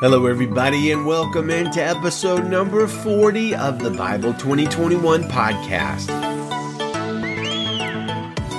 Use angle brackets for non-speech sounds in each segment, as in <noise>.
Hello, everybody, and welcome into episode number 40 of the Bible 2021 podcast.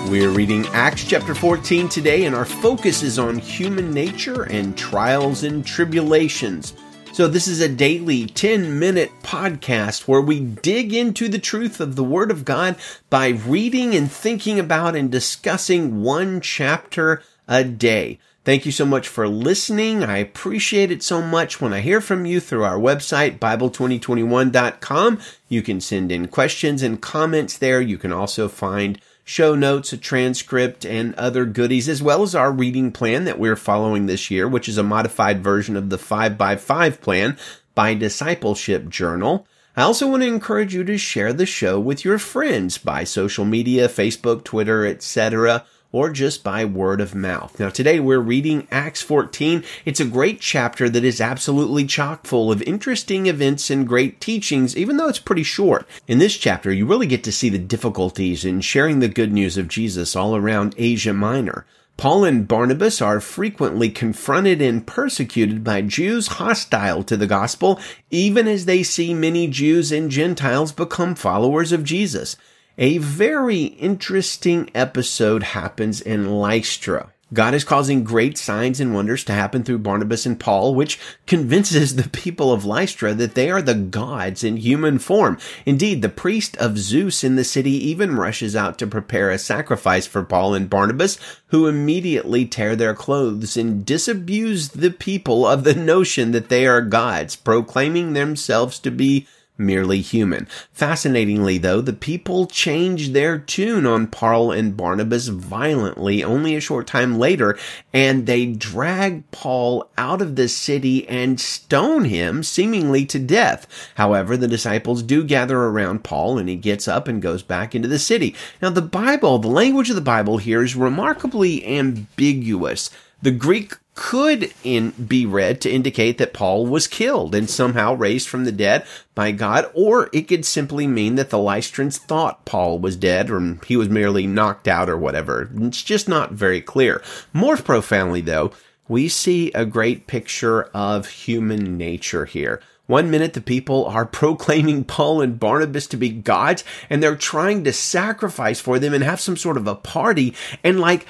We're reading Acts chapter 14 today, and our focus is on human nature and trials and tribulations. So, this is a daily 10 minute podcast where we dig into the truth of the Word of God by reading and thinking about and discussing one chapter a day. Thank you so much for listening. I appreciate it so much when I hear from you through our website, Bible2021.com. You can send in questions and comments there. You can also find show notes, a transcript, and other goodies, as well as our reading plan that we're following this year, which is a modified version of the 5x5 plan by Discipleship Journal. I also want to encourage you to share the show with your friends by social media, Facebook, Twitter, etc or just by word of mouth. Now today we're reading Acts 14. It's a great chapter that is absolutely chock full of interesting events and great teachings, even though it's pretty short. In this chapter, you really get to see the difficulties in sharing the good news of Jesus all around Asia Minor. Paul and Barnabas are frequently confronted and persecuted by Jews hostile to the gospel, even as they see many Jews and Gentiles become followers of Jesus a very interesting episode happens in Lystra. God is causing great signs and wonders to happen through Barnabas and Paul, which convinces the people of Lystra that they are the gods in human form. Indeed, the priest of Zeus in the city even rushes out to prepare a sacrifice for Paul and Barnabas, who immediately tear their clothes and disabuse the people of the notion that they are gods, proclaiming themselves to be merely human. Fascinatingly, though, the people changed their tune on Paul and Barnabas violently only a short time later, and they drag Paul out of the city and stone him, seemingly to death. However, the disciples do gather around Paul, and he gets up and goes back into the city. Now, the Bible, the language of the Bible here is remarkably ambiguous. The Greek could in, be read to indicate that Paul was killed and somehow raised from the dead by God, or it could simply mean that the Lystrans thought Paul was dead or he was merely knocked out or whatever. It's just not very clear. More profoundly, though, we see a great picture of human nature here. One minute the people are <laughs> proclaiming Paul and Barnabas to be gods and they're trying to sacrifice for them and have some sort of a party. And like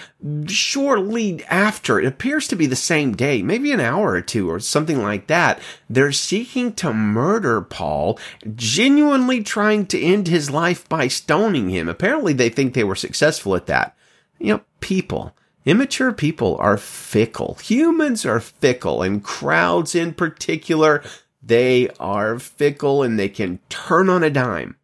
shortly after, it appears to be the same day, maybe an hour or two or something like that, they're seeking to murder Paul, genuinely trying to end his life by stoning him. Apparently they think they were successful at that. You know, people. Immature people are fickle. Humans are fickle and crowds in particular they are fickle and they can turn on a dime.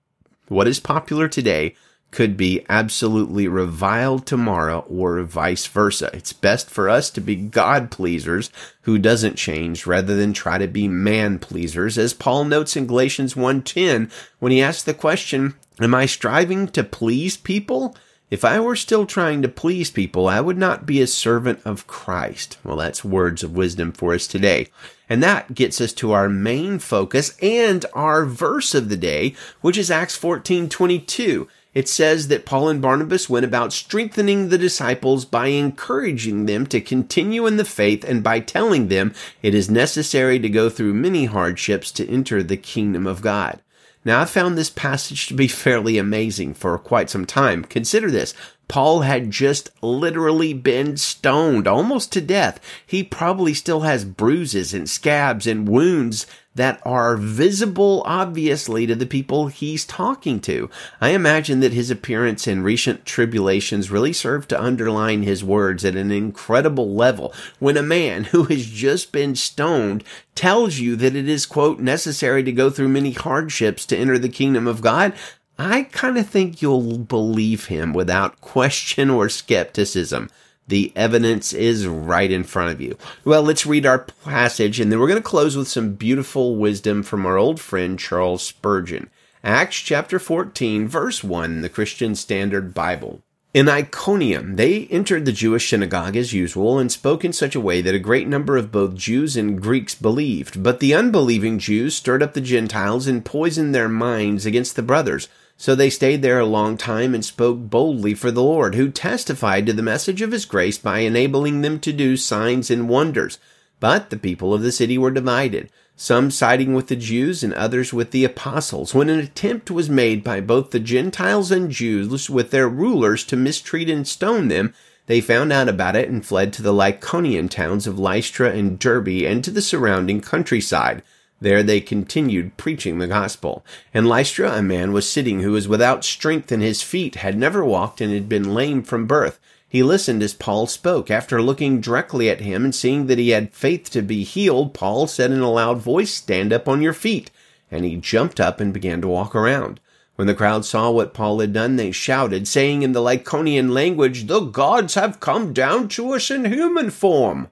What is popular today could be absolutely reviled tomorrow or vice versa. It's best for us to be God pleasers who doesn't change rather than try to be man pleasers as Paul notes in Galatians 1:10 when he asks the question, am I striving to please people? If I were still trying to please people, I would not be a servant of Christ. Well, that's words of wisdom for us today. And that gets us to our main focus and our verse of the day, which is Acts 14 22. It says that Paul and Barnabas went about strengthening the disciples by encouraging them to continue in the faith and by telling them it is necessary to go through many hardships to enter the kingdom of God. Now, I found this passage to be fairly amazing for quite some time. Consider this. Paul had just literally been stoned almost to death. He probably still has bruises and scabs and wounds that are visible, obviously, to the people he's talking to. I imagine that his appearance in recent tribulations really served to underline his words at an incredible level. When a man who has just been stoned tells you that it is, quote, necessary to go through many hardships to enter the kingdom of God, I kind of think you'll believe him without question or skepticism. The evidence is right in front of you. Well, let's read our passage and then we're going to close with some beautiful wisdom from our old friend Charles Spurgeon. Acts chapter 14 verse 1, the Christian Standard Bible. In Iconium, they entered the Jewish synagogue as usual and spoke in such a way that a great number of both Jews and Greeks believed. But the unbelieving Jews stirred up the Gentiles and poisoned their minds against the brothers. So they stayed there a long time and spoke boldly for the Lord, who testified to the message of his grace by enabling them to do signs and wonders. But the people of the city were divided, some siding with the Jews and others with the apostles. When an attempt was made by both the Gentiles and Jews with their rulers to mistreat and stone them, they found out about it and fled to the Lycaonian towns of Lystra and Derbe and to the surrounding countryside. There they continued preaching the gospel. In Lystra, a man was sitting who was without strength in his feet, had never walked, and had been lame from birth. He listened as Paul spoke. After looking directly at him and seeing that he had faith to be healed, Paul said in a loud voice, Stand up on your feet. And he jumped up and began to walk around. When the crowd saw what Paul had done, they shouted, saying in the Lycaonian language, The gods have come down to us in human form.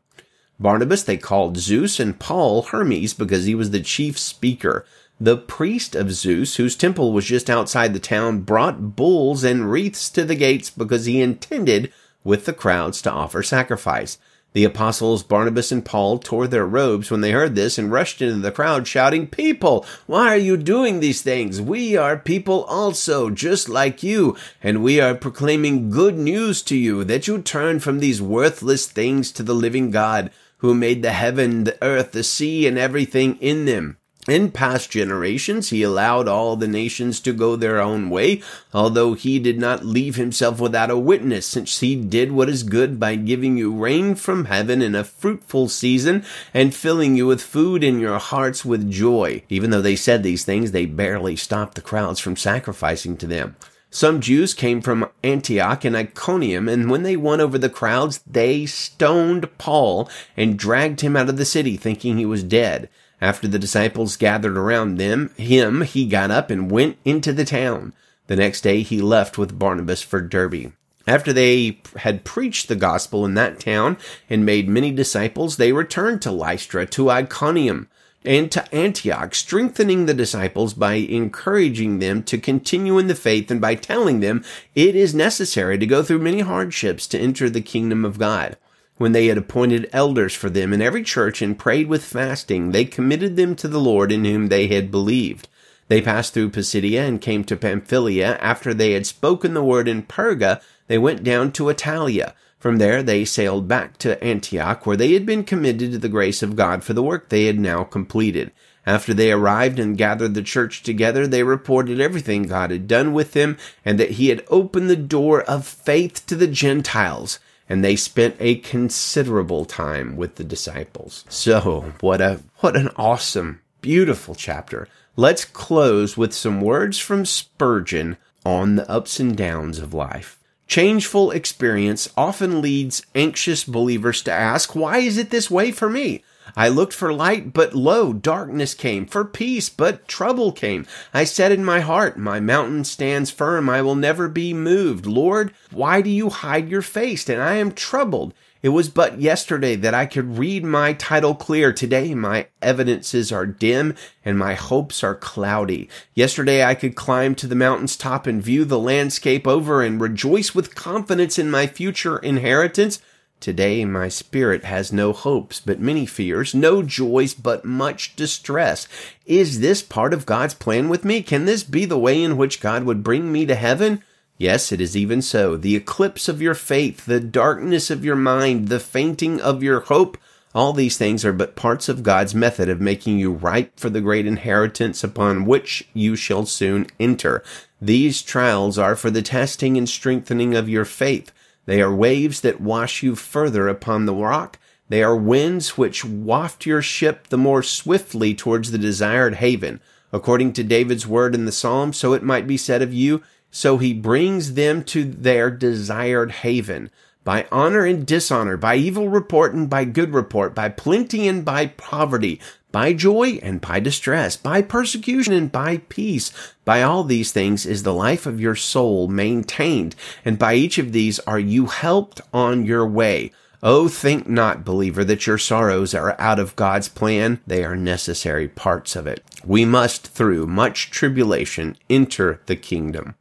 Barnabas they called Zeus and Paul Hermes because he was the chief speaker. The priest of Zeus, whose temple was just outside the town, brought bulls and wreaths to the gates because he intended with the crowds to offer sacrifice. The apostles Barnabas and Paul tore their robes when they heard this and rushed into the crowd shouting, People, why are you doing these things? We are people also, just like you, and we are proclaiming good news to you that you turn from these worthless things to the living God who made the heaven, the earth, the sea, and everything in them. In past generations, he allowed all the nations to go their own way, although he did not leave himself without a witness, since he did what is good by giving you rain from heaven in a fruitful season and filling you with food in your hearts with joy. Even though they said these things, they barely stopped the crowds from sacrificing to them. Some Jews came from Antioch and Iconium, and when they won over the crowds, they stoned Paul and dragged him out of the city, thinking he was dead. After the disciples gathered around them, him, he got up and went into the town. The next day he left with Barnabas for Derbe. After they had preached the gospel in that town and made many disciples, they returned to Lystra, to Iconium, and to Antioch, strengthening the disciples by encouraging them to continue in the faith and by telling them it is necessary to go through many hardships to enter the kingdom of God. When they had appointed elders for them in every church and prayed with fasting, they committed them to the Lord in whom they had believed. They passed through Pisidia and came to Pamphylia. After they had spoken the word in Perga, they went down to Attalia. From there they sailed back to Antioch, where they had been committed to the grace of God for the work they had now completed. After they arrived and gathered the church together, they reported everything God had done with them, and that he had opened the door of faith to the Gentiles. And they spent a considerable time with the disciples. So, what a, what an awesome, beautiful chapter. Let's close with some words from Spurgeon on the ups and downs of life. Changeful experience often leads anxious believers to ask, why is it this way for me? I looked for light, but lo, darkness came. For peace, but trouble came. I said in my heart, My mountain stands firm. I will never be moved. Lord, why do you hide your face? And I am troubled. It was but yesterday that I could read my title clear. Today my evidences are dim and my hopes are cloudy. Yesterday I could climb to the mountain's top and view the landscape over and rejoice with confidence in my future inheritance. Today my spirit has no hopes but many fears, no joys but much distress. Is this part of God's plan with me? Can this be the way in which God would bring me to heaven? Yes, it is even so. The eclipse of your faith, the darkness of your mind, the fainting of your hope, all these things are but parts of God's method of making you ripe for the great inheritance upon which you shall soon enter. These trials are for the testing and strengthening of your faith. They are waves that wash you further upon the rock. They are winds which waft your ship the more swiftly towards the desired haven. According to David's word in the Psalm, so it might be said of you, so he brings them to their desired haven. By honor and dishonor, by evil report and by good report, by plenty and by poverty, by joy and by distress, by persecution and by peace. By all these things is the life of your soul maintained, and by each of these are you helped on your way. Oh, think not, believer, that your sorrows are out of God's plan. They are necessary parts of it. We must, through much tribulation, enter the kingdom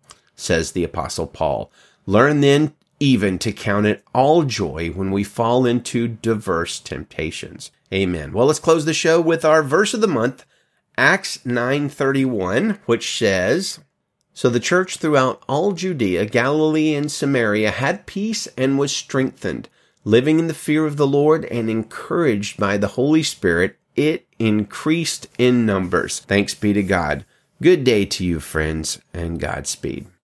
says the Apostle Paul. Learn then even to count it all joy when we fall into diverse temptations. Amen. Well, let's close the show with our verse of the month, Acts 9:31, which says, "So the church throughout all Judea, Galilee, and Samaria had peace and was strengthened. living in the fear of the Lord and encouraged by the Holy Spirit, it increased in numbers. Thanks be to God. Good day to you, friends, and Godspeed.